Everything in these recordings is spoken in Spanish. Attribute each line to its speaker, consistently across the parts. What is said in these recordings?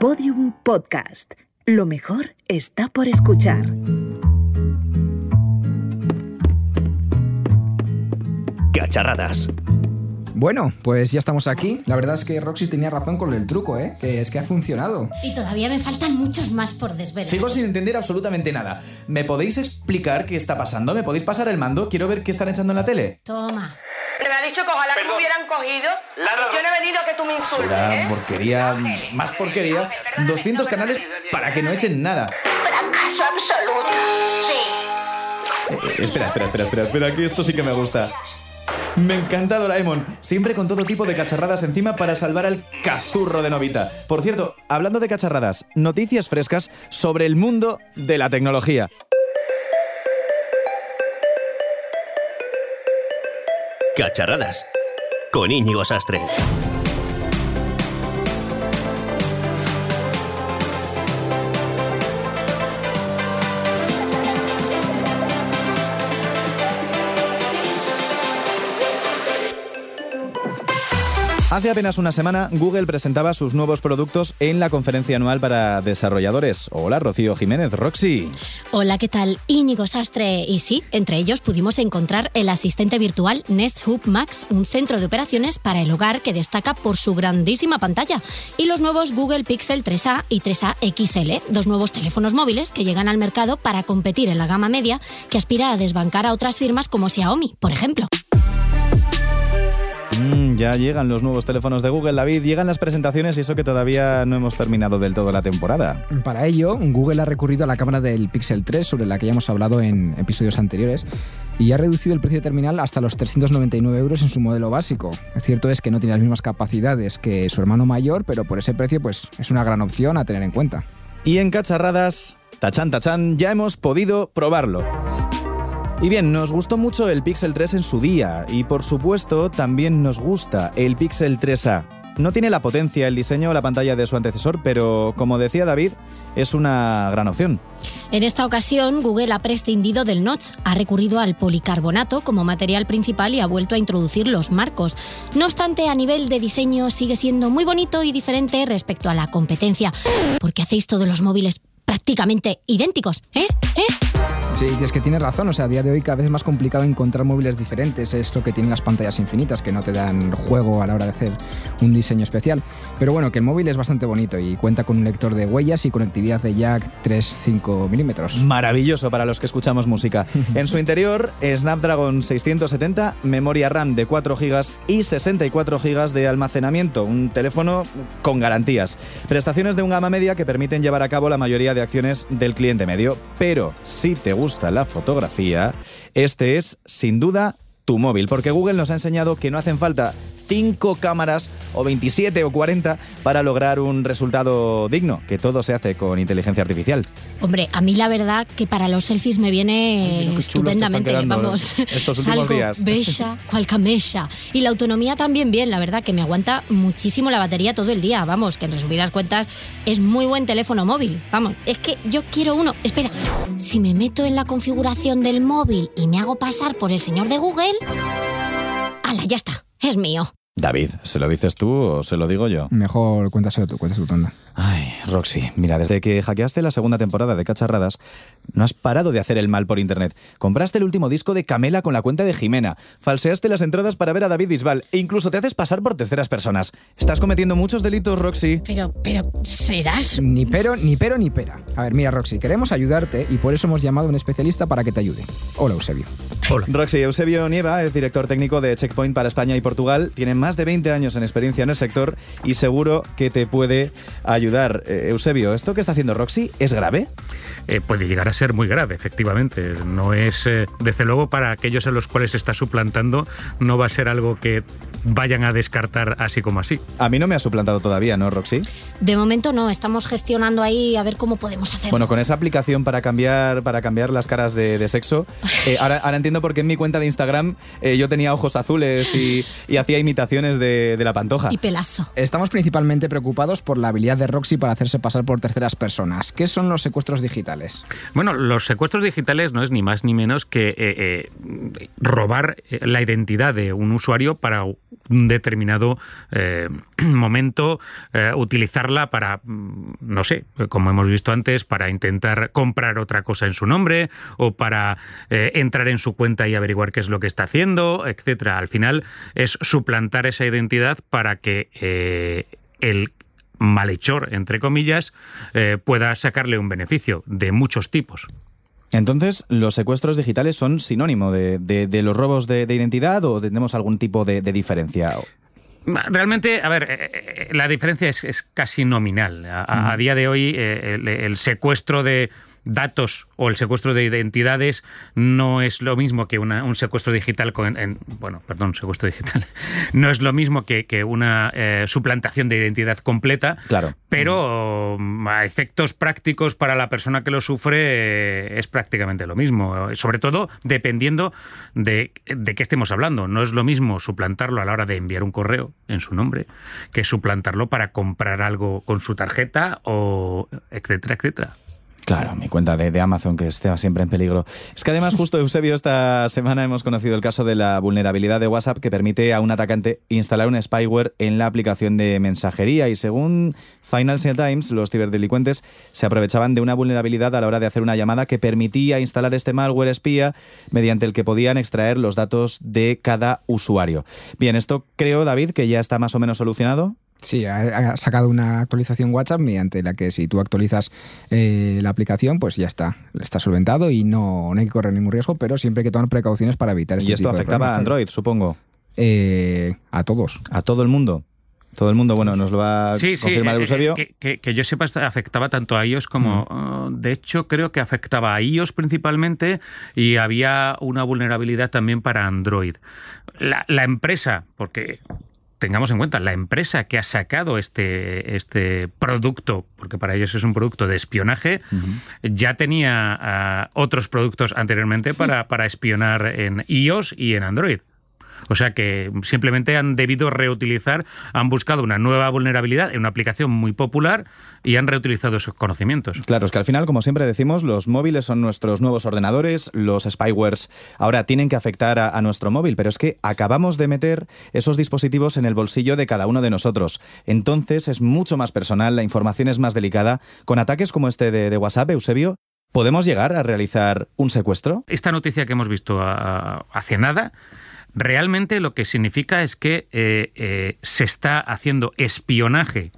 Speaker 1: Podium Podcast. Lo mejor está por escuchar.
Speaker 2: Cacharradas.
Speaker 3: Bueno, pues ya estamos aquí. La verdad es que Roxy tenía razón con el truco, ¿eh? Que es que ha funcionado.
Speaker 4: Y todavía me faltan muchos más por desvelar.
Speaker 5: Sigo sin entender absolutamente nada. ¿Me podéis explicar qué está pasando? ¿Me podéis pasar el mando? Quiero ver qué están echando en la tele.
Speaker 4: Toma.
Speaker 6: Me ha dicho que ojalá que me hubieran cogido. Yo no he venido a que tú me insultes,
Speaker 5: Será
Speaker 6: ¿eh?
Speaker 5: porquería, más porquería. 200 canales para que no echen nada.
Speaker 6: Fracaso absoluto. Sí.
Speaker 5: Eh, eh, espera, espera, espera, espera, espera, que esto sí que me gusta. Me encanta Doraemon, siempre con todo tipo de cacharradas encima para salvar al cazurro de Novita. Por cierto, hablando de cacharradas, noticias frescas sobre el mundo de la tecnología.
Speaker 2: Cacharradas. Con Íñigo Sastre.
Speaker 5: Hace apenas una semana, Google presentaba sus nuevos productos en la conferencia anual para desarrolladores. Hola, Rocío Jiménez, Roxy.
Speaker 4: Hola, ¿qué tal? Íñigo Sastre. Y sí, entre ellos pudimos encontrar el asistente virtual Nest Hub Max, un centro de operaciones para el hogar que destaca por su grandísima pantalla. Y los nuevos Google Pixel 3A y 3A XL, dos nuevos teléfonos móviles que llegan al mercado para competir en la gama media que aspira a desbancar a otras firmas como Xiaomi, por ejemplo.
Speaker 5: Mm, ya llegan los nuevos teléfonos de Google, David, llegan las presentaciones y eso que todavía no hemos terminado del todo la temporada.
Speaker 3: Para ello, Google ha recurrido a la cámara del Pixel 3, sobre la que ya hemos hablado en episodios anteriores, y ha reducido el precio terminal hasta los 399 euros en su modelo básico. Cierto es que no tiene las mismas capacidades que su hermano mayor, pero por ese precio pues, es una gran opción a tener en cuenta.
Speaker 5: Y en cacharradas, tachan tachan, ya hemos podido probarlo. Y bien, nos gustó mucho el Pixel 3 en su día y por supuesto también nos gusta el Pixel 3A. No tiene la potencia, el diseño o la pantalla de su antecesor, pero como decía David, es una gran opción.
Speaker 4: En esta ocasión, Google ha prescindido del notch, ha recurrido al policarbonato como material principal y ha vuelto a introducir los marcos. No obstante, a nivel de diseño sigue siendo muy bonito y diferente respecto a la competencia, porque hacéis todos los móviles prácticamente idénticos, ¿eh? ¿Eh?
Speaker 3: Sí, es que tienes razón, o sea, a día de hoy cada vez es más complicado encontrar móviles diferentes, esto que tienen las pantallas infinitas, que no te dan juego a la hora de hacer un diseño especial. Pero bueno, que el móvil es bastante bonito y cuenta con un lector de huellas y conectividad de jack 3,5 milímetros.
Speaker 5: Maravilloso para los que escuchamos música. En su interior, Snapdragon 670, memoria RAM de 4 GB y 64 GB de almacenamiento, un teléfono con garantías. Prestaciones de un gama media que permiten llevar a cabo la mayoría de acciones del cliente medio. Pero si te gusta la fotografía, este es sin duda tu móvil, porque Google nos ha enseñado que no hacen falta 5 cámaras o 27 o 40 para lograr un resultado digno, que todo se hace con inteligencia artificial.
Speaker 4: Hombre, a mí la verdad que para los selfies me viene
Speaker 5: Ay,
Speaker 4: estupendamente,
Speaker 5: quedando,
Speaker 4: vamos.
Speaker 5: Estos últimos
Speaker 4: salgo
Speaker 5: días.
Speaker 4: bella, cual camella. Y la autonomía también bien, la verdad que me aguanta muchísimo la batería todo el día, vamos, que en resumidas cuentas es muy buen teléfono móvil, vamos, es que yo quiero uno. Espera, si me meto en la configuración del móvil y me hago pasar por el señor de Google, ala, ya está, es mío.
Speaker 5: David, ¿se lo dices tú o se lo digo yo?
Speaker 3: Mejor cuéntaselo tú, cuéntaselo tú, anda.
Speaker 5: Ay, Roxy, mira, desde que hackeaste la segunda temporada de Cacharradas, no has parado de hacer el mal por internet. Compraste el último disco de Camela con la cuenta de Jimena, falseaste las entradas para ver a David Bisbal e incluso te haces pasar por terceras personas. Estás cometiendo muchos delitos, Roxy.
Speaker 4: Pero, pero, ¿serás?
Speaker 3: Ni pero, ni pero, ni pera. A ver, mira, Roxy, queremos ayudarte y por eso hemos llamado a un especialista para que te ayude. Hola, Eusebio.
Speaker 5: Roxy, Eusebio Nieva es director técnico de Checkpoint para España y Portugal. Tiene más de 20 años en experiencia en el sector y seguro que te puede ayudar. Eh, Eusebio, ¿esto que está haciendo Roxy es grave?
Speaker 7: Eh, puede llegar a ser muy grave, efectivamente. No es, eh, desde luego, para aquellos en los cuales se está suplantando, no va a ser algo que vayan a descartar así como así.
Speaker 5: A mí no me ha suplantado todavía, ¿no, Roxy?
Speaker 4: De momento no, estamos gestionando ahí a ver cómo podemos hacer.
Speaker 5: Bueno, con esa aplicación para cambiar, para cambiar las caras de, de sexo, eh, ahora, ahora entiendo por qué en mi cuenta de Instagram eh, yo tenía ojos azules y, y hacía imitaciones de, de la pantoja.
Speaker 4: Y pelazo.
Speaker 3: Estamos principalmente preocupados por la habilidad de Roxy para hacerse pasar por terceras personas. ¿Qué son los secuestros digitales?
Speaker 7: Bueno, los secuestros digitales no es ni más ni menos que eh, eh, robar eh, la identidad de un usuario para un determinado momento, utilizarla para, mm, no sé, como hemos visto antes, para intentar comprar otra cosa en su nombre o para entrar en su cuenta y averiguar qué es lo que está haciendo, etcétera. Al final es suplantar esa identidad para que el malhechor, entre comillas, eh, pueda sacarle un beneficio de muchos tipos.
Speaker 5: Entonces, ¿los secuestros digitales son sinónimo de, de- de los robos de, de identidad o tenemos algún tipo de, diferencia?
Speaker 7: Realmente, a ver, eh, eh, la diferencia es, es casi nominal. A, día de hoy, eh, el, el secuestro de datos o el secuestro de identidades no es lo mismo que una- un secuestro digital con, en- bueno, perdón, secuestro digital, no es lo mismo que, que una eh, suplantación de identidad completa,
Speaker 5: Claro.
Speaker 7: pero mm, a efectos prácticos para la persona que lo sufre eh, es prácticamente lo mismo. Sobre todo dependiendo de, de qué estemos hablando. No es lo mismo suplantarlo a la hora de enviar un correo en su nombre que suplantarlo para comprar algo con su tarjeta o etcétera, etcétera.
Speaker 5: Claro, mi cuenta de, Amazon que está siempre en peligro. Es que además, justo Eusebio, esta semana hemos conocido el caso de la vulnerabilidad de WhatsApp que permite a un atacante instalar un spyware en la aplicación de mensajería y según Financial Times, los ciberdelincuentes se aprovechaban de una vulnerabilidad a la hora de hacer una llamada que permitía instalar este malware espía mediante el que podían extraer los datos de cada usuario. Bien, esto creo, David, que ya está más o menos solucionado.
Speaker 3: Sí, ha, ha sacado una actualización WhatsApp mediante la que si tú actualizas eh, la aplicación, pues ya está, está solventado y no, no hay que correr ningún riesgo, pero siempre hay que tomar precauciones para evitar este
Speaker 5: Y esto
Speaker 3: tipo de
Speaker 5: afectaba a. Android, supongo.
Speaker 3: Eh, a todos.
Speaker 5: A todo el mundo. Todo el mundo, bueno, nos lo va a
Speaker 7: Sí, sí,
Speaker 5: confirmar
Speaker 7: eh,
Speaker 5: Eusebio.
Speaker 7: que, que- que yo sepa, afectaba tanto a iOS como. uh, de hecho, creo que afectaba a iOS principalmente y había una vulnerabilidad también para Android. La, la empresa, porque. Tengamos en cuenta, la empresa que ha sacado este, este producto, porque para ellos es un producto de espionaje, ya tenía ah, otros productos anteriormente para, para espionar en iOS y en Android. O sea que simplemente han debido reutilizar, han buscado una nueva vulnerabilidad en una aplicación muy popular y han reutilizado esos conocimientos.
Speaker 5: Claro, es que al final, como siempre decimos, los móviles son nuestros nuevos ordenadores, los spywares ahora tienen que afectar a, a nuestro móvil, pero es que acabamos de meter esos dispositivos en el bolsillo de cada uno de nosotros. Entonces es mucho más personal, la información es más delicada. Con ataques como este de, de WhatsApp, Eusebio, ¿podemos llegar a realizar un secuestro?
Speaker 7: Esta noticia que hemos visto ah, hace nada, realmente lo que significa es que eh, eh, se está haciendo espionaje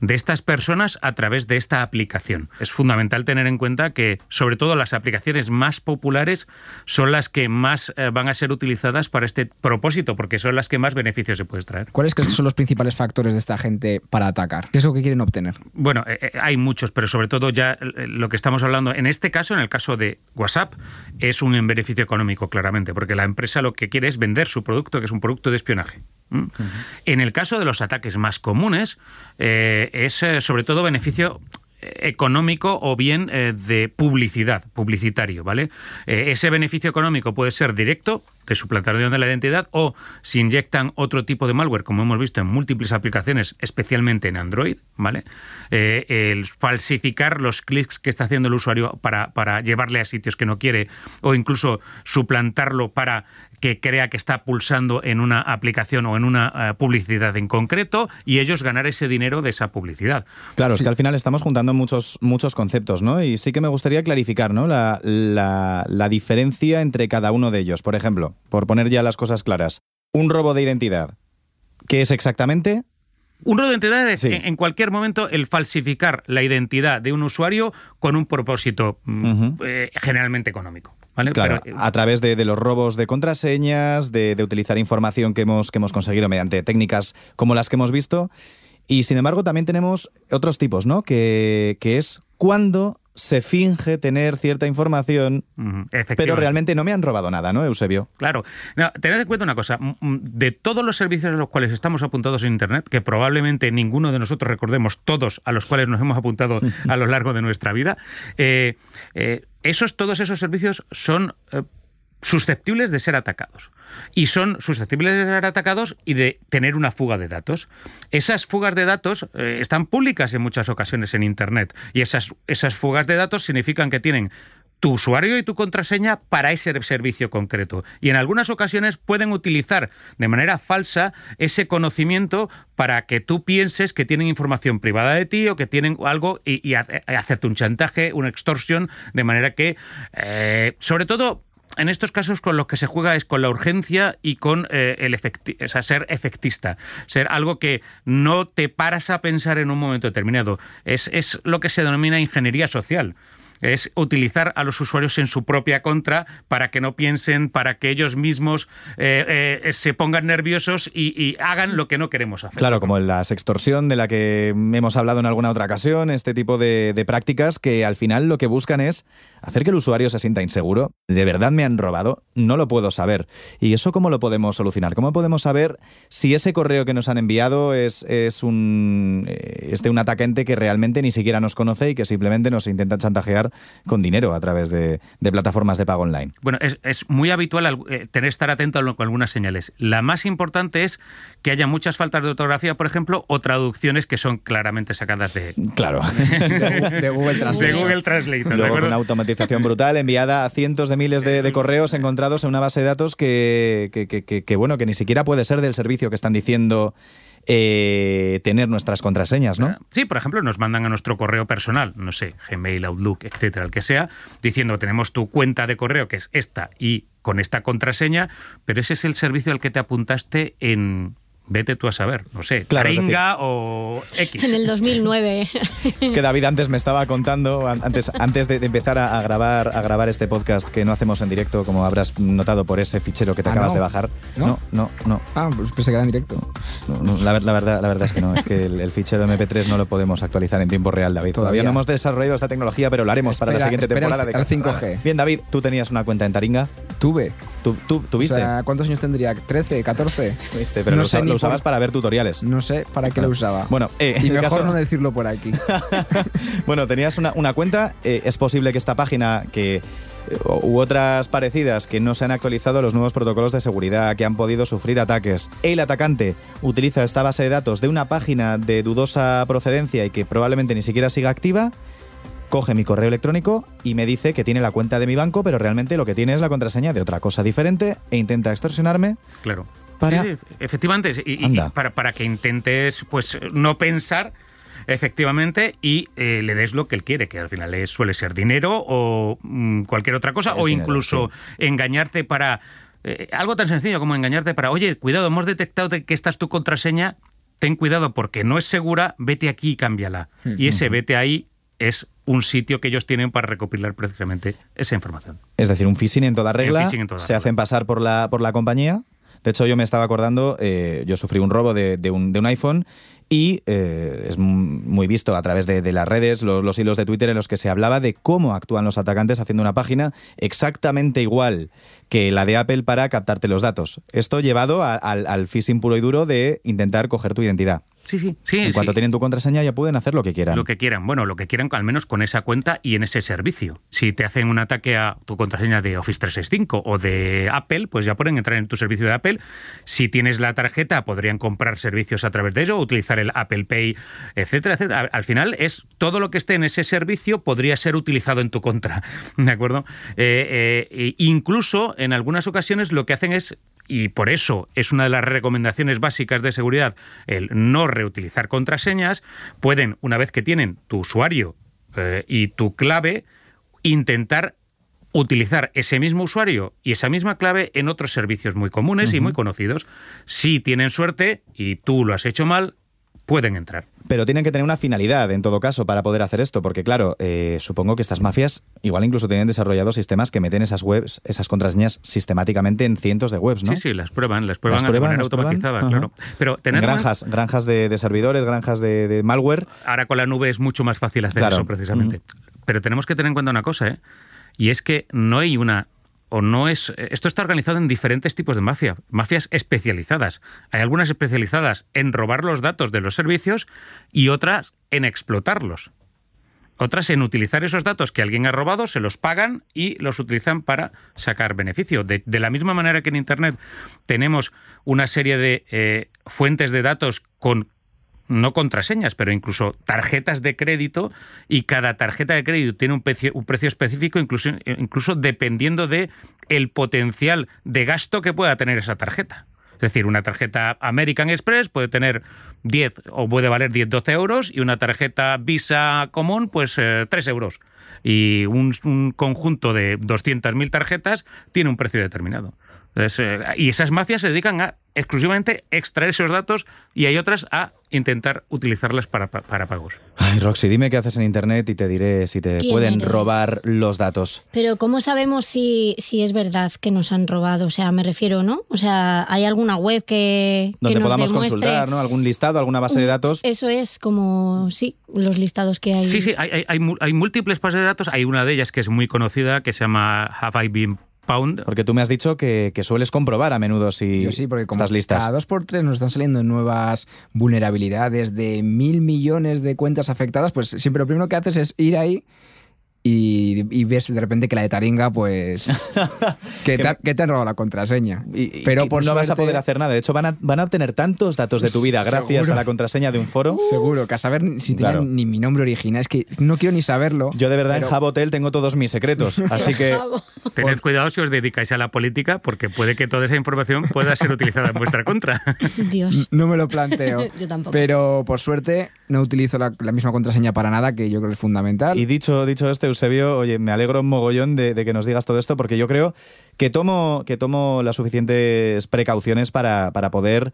Speaker 7: de estas personas a través de esta aplicación. Es fundamental tener en cuenta que, sobre todo, las aplicaciones más populares son las que más eh, van a ser utilizadas para este propósito, porque son las que más beneficios se pueden traer.
Speaker 3: ¿Cuáles crees que son los principales factores de esta gente para atacar? ¿Qué es lo que quieren obtener?
Speaker 7: Bueno, eh, eh, hay muchos, pero sobre todo ya lo que estamos hablando, en este caso, en el caso de WhatsApp, es un beneficio económico, claramente, porque la empresa lo que quiere es vender su producto, que es un producto de espionaje. En el caso de los ataques más comunes, eh, es eh, sobre todo beneficio económico o bien eh, de publicidad, publicitario, ¿vale? Eh, ese beneficio económico puede ser directo, de suplantación de la identidad, o si inyectan otro tipo de malware, como hemos visto en múltiples aplicaciones, especialmente en Android, ¿vale? Eh, el falsificar los clics que está haciendo el usuario para, para llevarle a sitios que no quiere, o incluso suplantarlo para que crea que está pulsando en una aplicación o en una eh, publicidad en concreto y ellos ganar ese dinero de esa publicidad.
Speaker 5: Claro, es que al final estamos juntando muchos, muchos conceptos, ¿no? Y sí que me gustaría clarificar, ¿no? La, la- la diferencia entre cada uno de ellos. Por ejemplo, por poner ya las cosas claras, un robo de identidad. ¿Qué es exactamente?
Speaker 7: Un robo de identidad es
Speaker 5: Sí.
Speaker 7: en, cualquier momento el falsificar la identidad de un usuario con un propósito mm, eh, generalmente económico. ¿vale?
Speaker 5: Claro,
Speaker 7: Pero, eh,
Speaker 5: a través de, de los robos de contraseñas, de, de utilizar información que hemos, que hemos conseguido mediante técnicas como las que hemos visto. Y sin embargo, también tenemos otros tipos, ¿no? Que, que es cuando se finge tener cierta información, pero realmente no me han robado nada, ¿no, Eusebio?
Speaker 7: Claro. No, tened en cuenta una cosa. m- m- De todos los servicios a los cuales estamos apuntados en Internet, que probablemente ninguno de nosotros recordemos todos a los cuales nos hemos apuntado a lo largo de nuestra vida, eh, eh, esos, todos esos servicios son... eh, susceptibles de ser atacados. Y son susceptibles de ser atacados y de tener una fuga de datos. Esas fugas de datos eh, están públicas en muchas ocasiones en Internet. Y esas, esas fugas de datos significan que tienen tu usuario y tu contraseña para ese servicio concreto. Y en algunas ocasiones pueden utilizar de manera falsa ese conocimiento para que tú pienses que tienen información privada de ti o que tienen algo y, hacerte un chantaje, una extorsión, de manera que, eh, sobre todo, en estos casos con lo que se juega es con la urgencia y con eh, el sea, ser efectista, ser algo que no te paras a pensar en un momento determinado. Es, es lo que se denomina ingeniería social es utilizar a los usuarios en su propia contra para que no piensen, para que ellos mismos eh, eh, se pongan nerviosos y, hagan lo que no queremos hacer.
Speaker 5: Claro, como la sextorsión de la que hemos hablado en alguna otra ocasión, este tipo de, de prácticas que al final lo que buscan es hacer que el usuario se sienta inseguro. ¿De verdad me han robado? No lo puedo saber. ¿Y eso cómo lo podemos solucionar? ¿Cómo podemos saber si ese correo que nos han enviado es, es, un, eh, es de un atacante que realmente ni siquiera nos conoce y que simplemente nos intenta chantajear con dinero a través de, plataformas de pago online.
Speaker 7: Bueno, es, muy habitual eh, tener estar atento a algunas señales. La más importante es que haya muchas faltas de ortografía, por ejemplo, o traducciones que son claramente sacadas de...
Speaker 5: Claro.
Speaker 3: de, Google Translate.
Speaker 7: De Google Translate.
Speaker 5: Luego, con una automatización brutal enviada a cientos de miles de, correos encontrados en una base de datos que, que, bueno, que ni siquiera puede ser del servicio que están diciendo eh, tener nuestras contraseñas, ¿no?
Speaker 7: Sí, por ejemplo, nos mandan a nuestro correo personal, no sé, Gmail, Outlook, etcétera, el que sea, diciendo tenemos tu cuenta de correo que es esta y con esta contraseña, pero ese es el servicio al que te apuntaste en Vete tú a saber, no sé, claro, o X.
Speaker 4: En el 2009.
Speaker 5: Es que David antes me estaba contando, antes, antes de, empezar a, grabar, a grabar este podcast que no hacemos en directo, como habrás notado por ese fichero que te ah, acabas de bajar. No, no, no.
Speaker 3: Ah, pues pensé que era en directo.
Speaker 5: la, verdad, la verdad es que no, es que el, fichero MP3 no lo podemos actualizar en tiempo real, David. Todavía, no hemos desarrollado esta tecnología, pero lo haremos para la siguiente temporada de
Speaker 3: 5G.
Speaker 5: Bien, David, ¿tú tenías una cuenta en Taringa?
Speaker 3: Tuve.
Speaker 5: ¿Tú, tuviste?
Speaker 3: ¿Cuántos años tendría? ¿13, 14?
Speaker 5: pero no sé lo usabas para ver tutoriales.
Speaker 3: No sé para qué lo usaba.
Speaker 5: Bueno,
Speaker 3: eh, y mejor no decirlo por aquí.
Speaker 5: bueno, tenías una, cuenta. Eh, es posible que esta página que eh, u otras parecidas que no se han actualizado los nuevos protocolos de seguridad que han podido sufrir ataques. El atacante utiliza esta base de datos de una página de dudosa procedencia y que probablemente ni siquiera siga activa coge mi correo electrónico y me dice que tiene la cuenta de mi banco, pero realmente lo que tiene es la contraseña de otra cosa diferente e intenta extorsionarme.
Speaker 7: Claro efectivamente, y, para, para, que intentes pues no pensar efectivamente y eh, le des lo que él quiere, que al final suele ser dinero o mm, cualquier otra cosa, o incluso engañarte para... Eh, algo tan sencillo como engañarte para, oye, cuidado, hemos detectado que esta es tu contraseña, ten cuidado porque no es segura, vete aquí y cámbiala. Mm, y ese vete ahí es un sitio que ellos tienen para recopilar precisamente esa información.
Speaker 5: Es decir, un phishing en toda regla, se hacen pasar por la, por la compañía de hecho, yo me estaba acordando, eh, yo sufrí un robo de, un, iPhone y eh, es muy visto a través de, las redes, los, hilos de Twitter en los que se hablaba de cómo actúan los atacantes haciendo una página exactamente igual que la de Apple para captarte los datos. Esto llevado al, al phishing puro y duro de intentar coger tu identidad.
Speaker 7: Sí, sí, sí.
Speaker 5: En cuanto tienen tu contraseña ya pueden hacer lo que quieran.
Speaker 7: Lo que quieran. Bueno, lo que quieran al menos con esa cuenta y en ese servicio. Si te hacen un ataque a tu contraseña de Office 365 o de Apple, pues ya pueden entrar en tu servicio de Apple. Si tienes la tarjeta, podrían comprar servicios a través de ello, utilizar el Apple Pay, etcétera, etcétera. Al final es todo lo que esté en ese servicio podría ser utilizado en tu contra. ¿De acuerdo? Eh, eh, incluso en algunas ocasiones lo que hacen es y por eso es una de las recomendaciones básicas de seguridad el no reutilizar contraseñas, pueden, una vez que tienen tu usuario eh, y tu clave, intentar utilizar ese mismo usuario y esa misma clave en otros servicios muy comunes y muy conocidos. Si tienen suerte y tú lo has hecho mal, pueden entrar.
Speaker 5: Pero tienen que tener una finalidad, en todo caso, para poder hacer esto, porque claro, eh, supongo que estas mafias igual incluso tienen desarrollados sistemas que meten esas webs, esas contraseñas sistemáticamente en cientos de webs, ¿no?
Speaker 7: Sí, sí, las prueban, las prueban, de manera automatizada, claro.
Speaker 5: Pero tener granjas, granjas de, servidores, granjas de, malware.
Speaker 7: Ahora con la nube es mucho más fácil hacer eso, precisamente. Pero tenemos que tener en cuenta una cosa, ¿eh? Y es que no hay una o no es. Esto está organizado en diferentes tipos de mafia, mafias especializadas. Hay algunas especializadas en robar los datos de los servicios y otras en explotarlos. Otras en utilizar esos datos que alguien ha robado, se los pagan y los utilizan para sacar beneficio. De, la misma manera que en Internet tenemos una serie de eh, fuentes de datos con no contraseñas, pero incluso tarjetas de crédito y cada tarjeta de crédito tiene un precio, un precio específico, incluso, incluso dependiendo de el potencial de gasto que pueda tener esa tarjeta. Es decir, una tarjeta American Express puede tener 10 o puede valer 10, 12 euros y una tarjeta Visa común, pues 3 eh, euros. Y un, un conjunto de 200.000 tarjetas tiene un precio determinado. Eh, y esas mafias se dedican a exclusivamente extraer esos datos y hay otras a intentar utilizarlas para, para, pagos.
Speaker 5: Ay, Roxy, dime qué haces en Internet y te diré si te pueden robar los datos.
Speaker 4: Pero ¿cómo sabemos si, si es verdad que nos han robado? O sea, me refiero, ¿no? O sea, ¿hay alguna web que,
Speaker 5: Donde podamos
Speaker 4: consultar,
Speaker 5: ¿no? Algún listado, alguna base de datos.
Speaker 4: Eso es como, sí, los listados que hay.
Speaker 7: Sí, sí, hay, hay, hay, hay múltiples bases de datos. Hay una de ellas que es muy conocida, que se llama Have I Been
Speaker 5: porque tú me has dicho que, sueles comprobar a menudo si
Speaker 3: Yo sí, porque como
Speaker 5: estás listas.
Speaker 3: Cada dos por tres nos están saliendo nuevas vulnerabilidades de mil millones de cuentas afectadas, pues siempre lo primero que haces es ir ahí y, ves de repente que la de Taringa, pues. que, te, han robado la contraseña.
Speaker 5: Y, Pero por no vas a poder hacer nada. De hecho, van a, van a obtener tantos datos de tu vida gracias a la contraseña de un foro.
Speaker 3: Seguro, que a saber si tienen ni mi nombre original. Es que no quiero ni saberlo.
Speaker 5: Yo, de verdad, en Jabotel tengo todos mis secretos. Así que.
Speaker 7: Tened cuidado si os dedicáis a la política, porque puede que toda esa información pueda ser utilizada en vuestra contra.
Speaker 4: Dios.
Speaker 3: No me lo planteo.
Speaker 4: yo tampoco.
Speaker 3: Pero por suerte, no utilizo la, la, misma contraseña para nada, que yo creo que es fundamental.
Speaker 5: Y dicho, dicho este, Eusebio, oye, me alegro un mogollón de, que nos digas todo esto, porque yo creo que tomo, que tomo las suficientes precauciones para, poder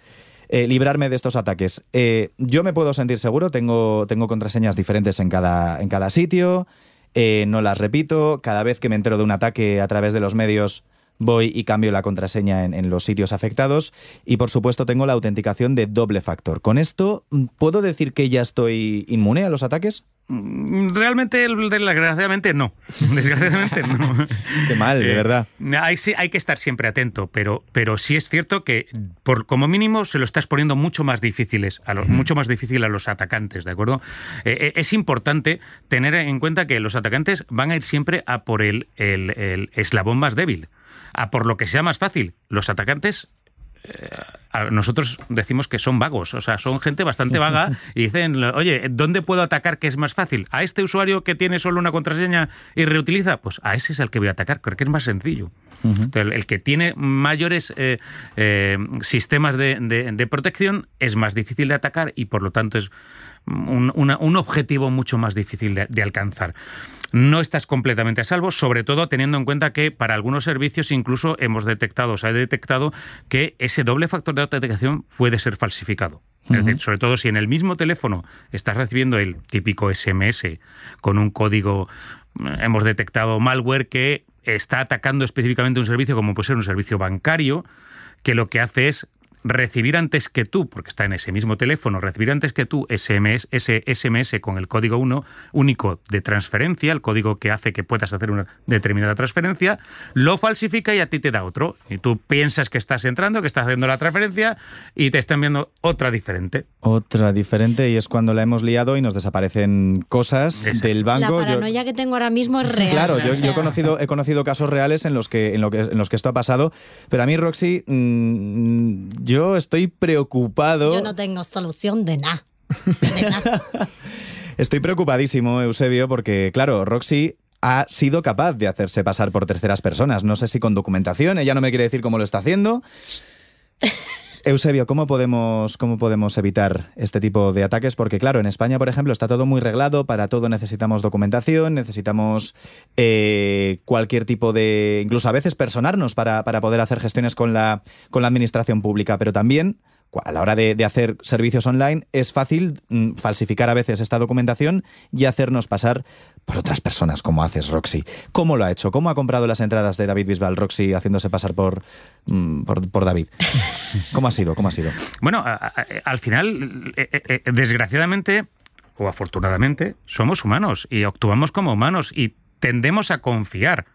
Speaker 5: eh, librarme de estos ataques. Eh, yo me puedo sentir seguro, tengo, tengo contraseñas diferentes en cada, en cada sitio, eh, no las repito, cada vez que me entero de un ataque a través de los medios voy y cambio la contraseña en, los sitios afectados y por supuesto tengo la autenticación de doble factor. ¿Con esto puedo decir que ya estoy inmune a los ataques?
Speaker 7: Mm, realmente, desgraciadamente no. Desgraciadamente no.
Speaker 5: Qué mal, de verdad.
Speaker 7: Hay, hay que estar siempre atento, pero, pero sí es cierto que por como mínimo se lo estás poniendo mucho más difíciles, a mucho más difícil a los atacantes, ¿de acuerdo? Eh, eh, es importante tener en cuenta que los atacantes van a ir siempre a por el, el eslabón más débil, a por lo que sea más fácil. Los atacantes eh, nosotros decimos que son vagos, o sea, son gente bastante vaga y dicen, oye, ¿dónde puedo atacar que es más fácil? ¿A este usuario que tiene solo una contraseña y reutiliza? Pues a ese es el que voy a atacar, creo que es más sencillo. el, que tiene mayores eh, eh, sistemas de, protección es más difícil de atacar y por lo tanto es un, objetivo mucho más difícil de alcanzar no estás completamente a salvo, sobre todo teniendo en cuenta que para algunos servicios incluso hemos detectado, se ha detectado que ese doble factor de autenticación puede ser falsificado. Es decir, sobre todo si en el mismo teléfono estás recibiendo el típico SMS con un código, hemos detectado malware que está atacando específicamente un servicio como puede ser un servicio bancario, que lo que hace es recibir antes que tú, porque está en ese mismo teléfono, recibir antes que tú SMS, ese SMS con el código 1 único de transferencia, el código que hace que puedas hacer una determinada transferencia, lo falsifica y a ti te da otro. Y tú piensas que estás entrando, que estás haciendo la transferencia y te está enviando otra diferente.
Speaker 5: Otra diferente y es cuando la hemos liado y nos desaparecen cosas del banco.
Speaker 4: La paranoia que tengo ahora mismo es real.
Speaker 5: Claro, yo, he, conocido, he conocido casos reales en los que, en, lo que, en los que esto ha pasado, pero a mí, Roxy, mmm, yo estoy preocupado.
Speaker 4: Yo no tengo solución de nada.
Speaker 5: estoy preocupadísimo, Eusebio, porque, claro, Roxy ha sido capaz de hacerse pasar por terceras personas. No sé si con documentación, ella no me quiere decir cómo lo está haciendo. Eusebio, ¿cómo podemos, ¿cómo podemos evitar este tipo de ataques? Porque claro, en España, por ejemplo, está todo muy reglado, para todo necesitamos documentación, necesitamos eh, cualquier tipo de... incluso a veces personarnos para, para poder hacer gestiones con la, con la administración pública, pero también a la hora de, hacer servicios online es fácil mm, falsificar a veces esta documentación y hacernos pasar por otras personas, como haces Roxy. ¿Cómo lo ha hecho? ¿Cómo ha comprado las entradas de David Bisbal Roxy haciéndose pasar por, mm, por, David? ¿Cómo ha sido? ¿Cómo ha sido?
Speaker 7: Bueno, al final, eh, eh, eh, desgraciadamente o afortunadamente, somos humanos y actuamos como humanos y tendemos a confiar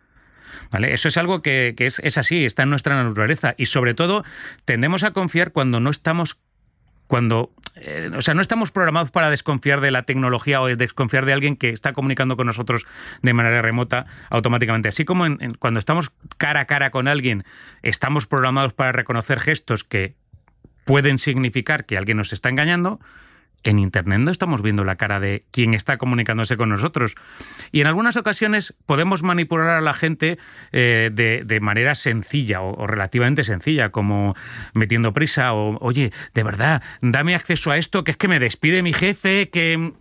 Speaker 7: eso es algo que, es, así, está en nuestra naturaleza y sobre todo tendemos a confiar cuando no estamos cuando eh, o sea, no estamos programados para desconfiar de la tecnología o desconfiar de alguien que está comunicando con nosotros de manera remota automáticamente. Así como cuando estamos cara a cara con alguien, estamos programados para reconocer gestos que pueden significar que alguien nos está engañando, en Internet no estamos viendo la cara de quien está comunicándose con nosotros. Y en algunas ocasiones podemos manipular a la gente eh, de, manera sencilla o, relativamente sencilla, como metiendo prisa o, oye, de verdad, dame acceso a esto, que es que me despide mi jefe, que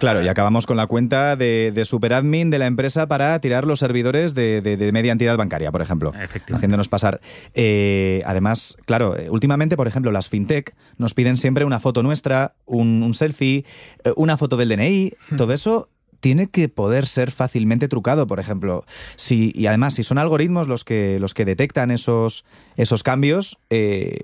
Speaker 5: Claro, y acabamos con la cuenta de, superadmin de la empresa para tirar los servidores de, media entidad bancaria, por ejemplo. Haciéndonos pasar. Eh, además, claro, eh, últimamente, por ejemplo, las fintech nos piden siempre una foto nuestra, un, selfie, eh, una foto del DNI, hmm. todo eso tiene que poder ser fácilmente trucado, por ejemplo. Y además, si son algoritmos los que, los que detectan esos, esos cambios, eh,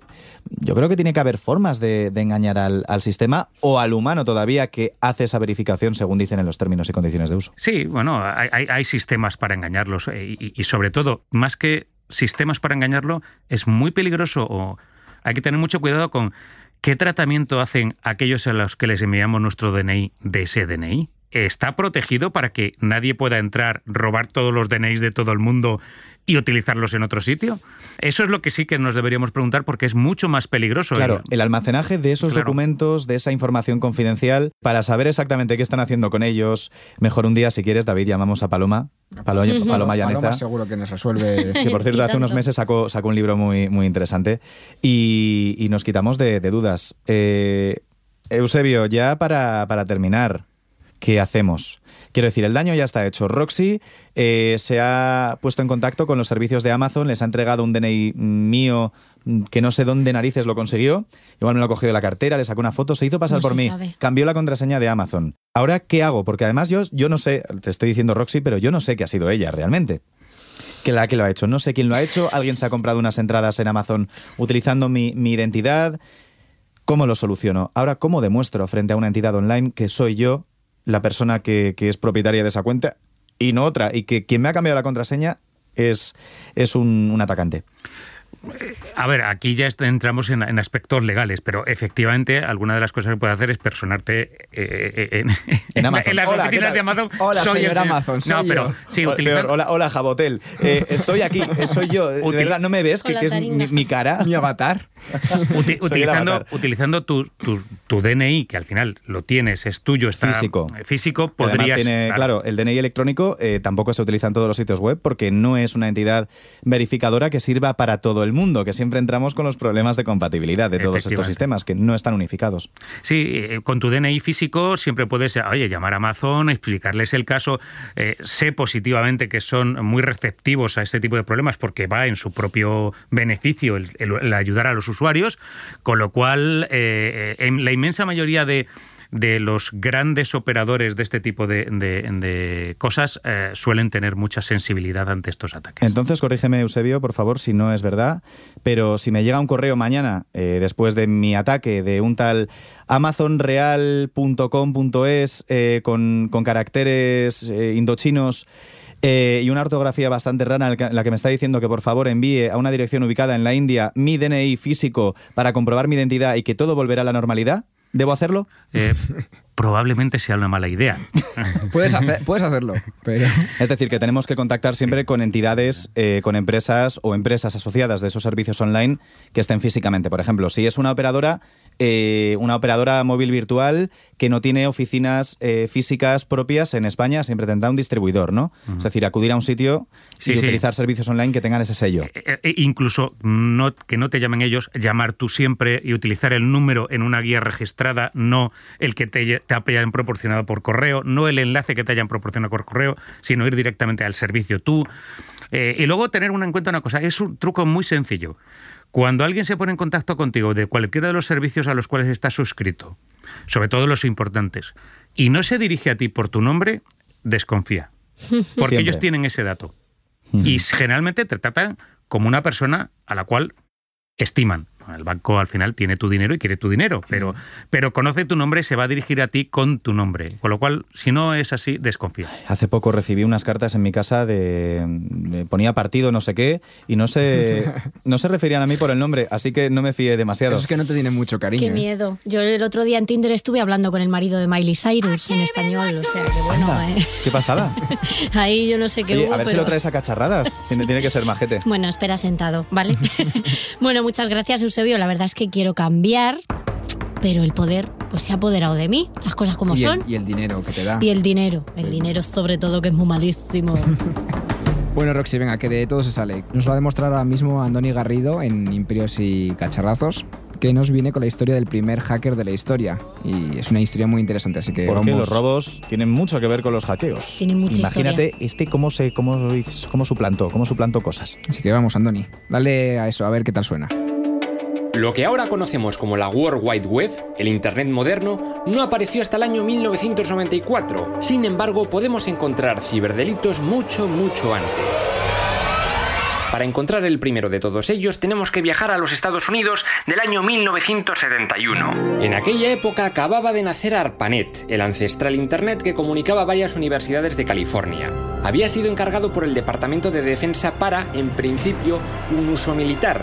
Speaker 5: yo creo que tiene que haber formas de, engañar al, sistema o al humano todavía que hace esa verificación según dicen en los términos y condiciones de uso.
Speaker 7: Sí, bueno, hay, sistemas para engañarlos eh, y, sobre todo, más que sistemas para engañarlo, es muy peligroso o hay que tener mucho cuidado con qué tratamiento hacen aquellos a los que les enviamos nuestro DNI de ese DNI está protegido para que nadie pueda entrar, robar todos los DNIs de todo el mundo y utilizarlos en otro sitio? Eso es lo que sí que nos deberíamos preguntar porque es mucho más peligroso.
Speaker 5: Claro, el, almacenaje de esos documentos, de esa información confidencial, para saber exactamente qué están haciendo con ellos. Mejor un día, si quieres, David, llamamos a Paloma. Paloma, Paloma Llaneza. Paloma
Speaker 3: seguro que nos resuelve.
Speaker 5: Que por cierto, hace unos meses sacó, un libro muy, muy interesante y, nos quitamos de, dudas. Eh, Eusebio, ya para, para terminar, ¿qué hacemos? Quiero decir, el daño ya está hecho. Roxy eh, se ha puesto en contacto con los servicios de Amazon, les ha entregado un DNI mío mm, que no sé dónde narices lo consiguió. Igual me lo ha cogido de la cartera, le sacó una foto, se hizo pasar por mí, cambió la contraseña de Amazon. Ahora, ¿qué hago? Porque además yo, yo no sé, te estoy diciendo Roxy, pero yo no sé qué ha sido ella realmente que la que lo ha hecho. No sé quién lo ha hecho. Alguien se ha comprado unas entradas en Amazon utilizando mi, mi, identidad. ¿Cómo lo soluciono? Ahora, ¿cómo demuestro frente a una entidad online que soy yo la persona que, es propietaria de esa cuenta y no otra, y que quien me ha cambiado la contraseña es, es un, un atacante.
Speaker 7: A ver, aquí ya entramos en, aspectos legales, pero efectivamente alguna de las cosas que puede hacer es personarte eh, eh, en, Amazon. en, las oficinas de Amazon.
Speaker 3: Hola, soy señor Amazon. no, pero
Speaker 5: sí, hola, hola, Jabotel. Eh, estoy aquí, soy yo. De verdad, ¿no me ves? que, es mi, cara.
Speaker 3: Mi avatar.
Speaker 7: utilizando utilizando tu, tu, DNI, que al final lo tienes, es tuyo, está
Speaker 5: físico.
Speaker 7: Físico, podrías...
Speaker 5: Tiene, claro, el DNI electrónico tampoco se utiliza en todos los sitios web porque no es una entidad verificadora que sirva para todo el mundo, que siempre entramos con los problemas de compatibilidad de todos estos sistemas, que no están unificados.
Speaker 7: Sí, eh, con tu DNI físico siempre puedes, oye, llamar a Amazon, explicarles el caso. Eh, sé positivamente que son muy receptivos a este tipo de problemas porque va en su propio beneficio el, ayudar a los usuarios, con lo cual eh, en la inmensa mayoría de de los grandes operadores de este tipo de, cosas eh, suelen tener mucha sensibilidad ante estos ataques.
Speaker 5: Entonces, corrígeme, Eusebio, por favor, si no es verdad, pero si me llega un correo mañana, eh, después de mi ataque, de un tal amazonreal.com.es eh, con, caracteres indochinos, y una ortografía bastante rara en la que me está diciendo que por favor envíe a una dirección ubicada en la India mi DNI físico para comprobar mi identidad y que todo volverá a la normalidad. ¿Debo hacerlo?
Speaker 7: Eh, probablemente sea una mala idea.
Speaker 3: puedes, puedes hacerlo.
Speaker 5: Es decir, que tenemos que contactar siempre con entidades, eh, con empresas o empresas asociadas de esos servicios online que estén físicamente. Por ejemplo, si es una operadora, eh, una operadora móvil virtual que no tiene oficinas eh, físicas propias en España, siempre tendrá un distribuidor, ¿no? Es decir, acudir a un sitio y utilizar servicios online que tengan ese sello.
Speaker 7: incluso no, que no te llamen ellos, llamar tú siempre y utilizar el número en una guía registrada, no el que te te hayan proporcionado por correo, no el enlace que te hayan proporcionado por correo, sino ir directamente al servicio tú. Eh, y luego tener en cuenta una cosa, es un truco muy sencillo. Cuando alguien se pone en contacto contigo de cualquiera de los servicios a los cuales estás suscrito, sobre todo los importantes, y no se dirige a ti por tu nombre, desconfía. Porque ellos tienen ese dato. Y generalmente te tratan como una persona a la cual estiman. El banco al final tiene tu dinero y quiere tu dinero, pero, pero conoce tu nombre y se va a dirigir a ti con tu nombre. Con lo cual, si no es así, desconfía.
Speaker 5: Hace poco recibí unas cartas en mi casa de, ponía partido no sé qué y no se no se referían a mí por el nombre, así que no me fié demasiado.
Speaker 3: Eso es que no te tiene mucho cariño.
Speaker 4: Qué
Speaker 3: ¿eh?
Speaker 4: miedo. Yo el otro día en Tinder estuve hablando con el marido de Miley Cyrus en español, o sea, que bueno,
Speaker 5: Anda,
Speaker 4: ¿eh?
Speaker 5: ¿Qué pasada?
Speaker 4: ahí yo no sé qué
Speaker 5: Oye,
Speaker 4: hubo,
Speaker 5: a ver si lo traes a cacharradas. Tiene, tiene que ser majete.
Speaker 4: Bueno, espera sentado, ¿vale? bueno, muchas gracias, Eusebio. La verdad es que quiero cambiar, pero el poder pues se ha apoderado de mí, las cosas como
Speaker 3: y,
Speaker 4: son.
Speaker 3: el, y el dinero que te da.
Speaker 4: Y el dinero, el dinero sobre todo que es muy malísimo.
Speaker 3: Bueno, Roxy, venga, que de todo se sale. Nos lo va a demostrar ahora mismo Andoni Garrido en Imperios y Cacharrazos, que nos viene con la historia del primer hacker de la historia. Y es una historia muy interesante, así que
Speaker 5: Porque
Speaker 3: vamos.
Speaker 5: los robos tienen mucho que ver con los hackeos.
Speaker 4: Tienen mucha
Speaker 5: Imagínate este cómo se cómo, cómo suplantó, cómo suplantó cosas.
Speaker 3: Así que vamos, Andoni. Dale a eso, a ver qué tal suena.
Speaker 8: Lo que ahora conocemos como la World Wide Web, el Internet moderno, no apareció hasta el año 1994. Sin embargo, podemos encontrar ciberdelitos mucho, mucho antes. Para encontrar el primero de todos ellos tenemos que viajar a los Estados Unidos del año 1971. En aquella época acababa de nacer ARPANET, el ancestral Internet que comunicaba varias universidades de California. Había sido encargado por el Departamento de Defensa para, en principio, un uso militar,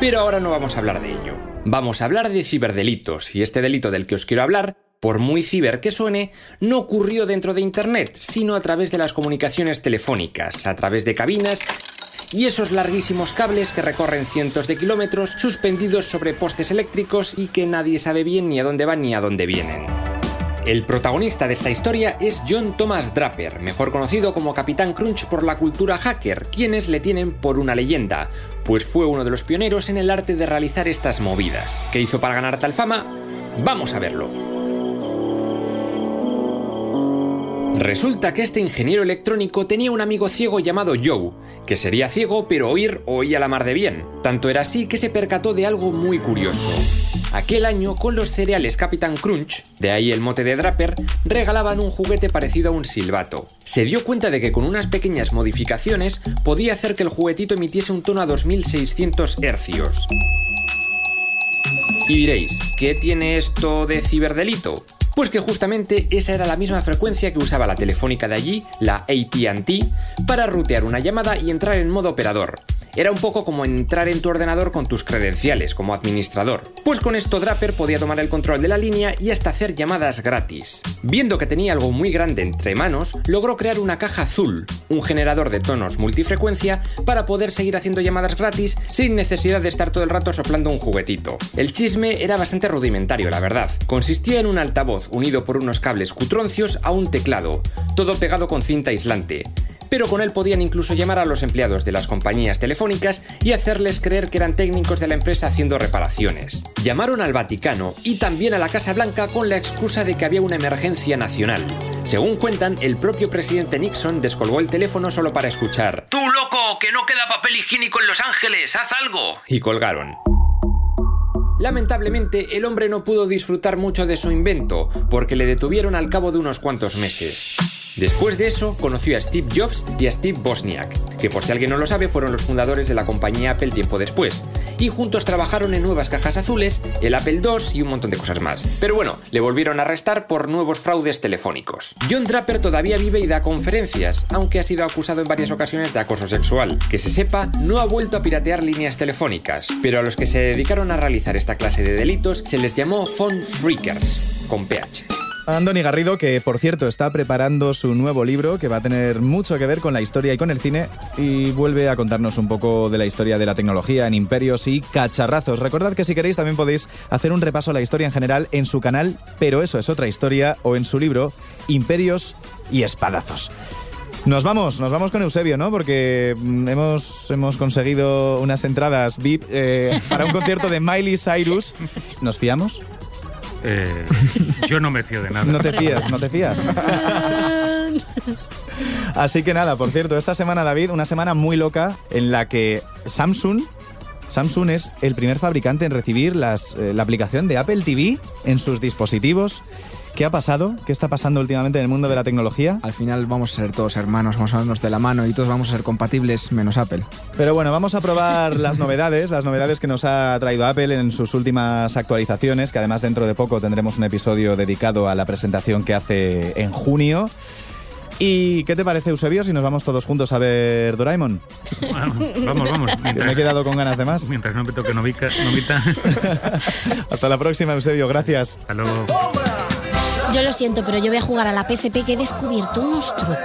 Speaker 8: pero ahora no vamos a hablar de ello. Vamos a hablar de ciberdelitos, y este delito del que os quiero hablar, por muy ciber que suene, no ocurrió dentro de Internet, sino a través de las comunicaciones telefónicas, a través de cabinas y esos larguísimos cables que recorren cientos de kilómetros suspendidos sobre postes eléctricos y que nadie sabe bien ni a dónde van ni a dónde vienen. El protagonista de esta historia es John Thomas Draper, mejor conocido como Capitán Crunch por la cultura hacker, quienes le tienen por una leyenda, pues fue uno de los pioneros en el arte de realizar estas movidas. ¿Qué hizo para ganar tal fama? Vamos a verlo. Resulta que este ingeniero electrónico tenía un amigo ciego llamado Joe, que sería ciego pero oír oía la mar de bien. Tanto era así que se percató de algo muy curioso. Aquel año, con los cereales Capitán Crunch, de ahí el mote de Draper, regalaban un juguete parecido a un silbato. Se dio cuenta de que con unas pequeñas modificaciones podía hacer que el juguetito emitiese un tono a 2600 hercios. Y diréis, ¿qué tiene esto de ciberdelito? Pues que justamente esa era la misma frecuencia que usaba la telefónica de allí, la ATT, para rutear una llamada y entrar en modo operador. Era un poco como entrar en tu ordenador con tus credenciales como administrador. Pues con esto Draper podía tomar el control de la línea y hasta hacer llamadas gratis. Viendo que tenía algo muy grande entre manos, logró crear una caja azul, un generador de tonos multifrecuencia para poder seguir haciendo llamadas gratis sin necesidad de estar todo el rato soplando un juguetito. El chisme era bastante rudimentario, la verdad. Consistía en un altavoz unido por unos cables cutroncios a un teclado, todo pegado con cinta aislante pero con él podían incluso llamar a los empleados de las compañías telefónicas y hacerles creer que eran técnicos de la empresa haciendo reparaciones. Llamaron al Vaticano y también a la Casa Blanca con la excusa de que había una emergencia nacional. Según cuentan, el propio presidente Nixon descolgó el teléfono solo para escuchar
Speaker 9: ¡Tú loco! ¡Que no queda papel higiénico en Los Ángeles! ¡Haz algo!
Speaker 8: y colgaron. Lamentablemente, el hombre no pudo disfrutar mucho de su invento, porque le detuvieron al cabo de unos cuantos meses. Después de eso, conoció a Steve Jobs y a Steve Bosniak, que por si alguien no lo sabe fueron los fundadores de la compañía Apple tiempo después, y juntos trabajaron en nuevas cajas azules, el Apple II y un montón de cosas más. Pero bueno, le volvieron a arrestar por nuevos fraudes telefónicos. John Draper todavía vive y da conferencias, aunque ha sido acusado en varias ocasiones de acoso sexual. Que se sepa, no ha vuelto a piratear líneas telefónicas, pero a los que se dedicaron a realizar esta clase de delitos se les llamó phone freakers, con PH.
Speaker 5: Andoni Garrido, que por cierto está preparando su nuevo libro que va a tener mucho que ver con la historia y con el cine y vuelve a contarnos un poco de la historia de la tecnología en imperios y cacharrazos. Recordad que si queréis también podéis hacer un repaso a la historia en general en su canal, pero eso es otra historia, o en su libro Imperios y Espadazos. Nos vamos, nos vamos con Eusebio, ¿no? Porque mm, hemos, hemos conseguido unas entradas VIP eh, para un concierto de Miley Cyrus. ¿Nos fiamos?
Speaker 7: Eh, yo no me fío de nada.
Speaker 5: No te fías, no te fías. Así que nada, por cierto, esta semana, David, una semana muy loca en la que Samsung, Samsung es el primer fabricante en recibir las, eh, la aplicación de Apple TV en sus dispositivos. ¿Qué ha pasado? ¿Qué está pasando últimamente en el mundo de la tecnología?
Speaker 3: Al final vamos a ser todos hermanos, vamos a darnos de la mano y todos vamos a ser compatibles menos Apple.
Speaker 5: Pero bueno, vamos a probar las novedades, las novedades que nos ha traído Apple en sus últimas actualizaciones, que además dentro de poco tendremos un episodio dedicado a la presentación que hace en junio. ¿Y qué te parece, Eusebio, si nos vamos todos juntos a ver Doraemon?
Speaker 7: Vamos, vamos.
Speaker 5: Me he quedado con ganas de más.
Speaker 7: Mientras no me toque novita. novita.
Speaker 5: Hasta la próxima, Eusebio. Gracias.
Speaker 7: Hasta luego.
Speaker 4: Yo lo siento, pero yo voy a jugar a la PSP que he descubierto unos trucos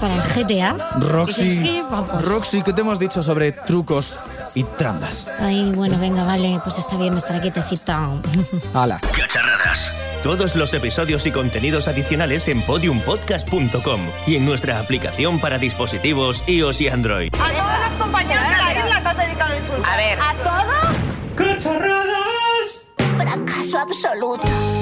Speaker 4: para el GTA.
Speaker 5: Roxy,
Speaker 4: Es que, vamos.
Speaker 5: Roxy, ¿qué te hemos dicho sobre trucos y trampas?
Speaker 4: Ay, bueno, venga, vale, pues está bien, me estaré quietecita.
Speaker 3: ¡Hala!
Speaker 2: Cacharradas. Todos los episodios y contenidos adicionales en podiumpodcast.com y en nuestra aplicación para dispositivos iOS y Android.
Speaker 6: A todos los compañeros de la isla te has dedicado a insultar. A ver.
Speaker 10: ¿A todos?
Speaker 11: ¡Cacharradas!
Speaker 10: Fracaso absoluto.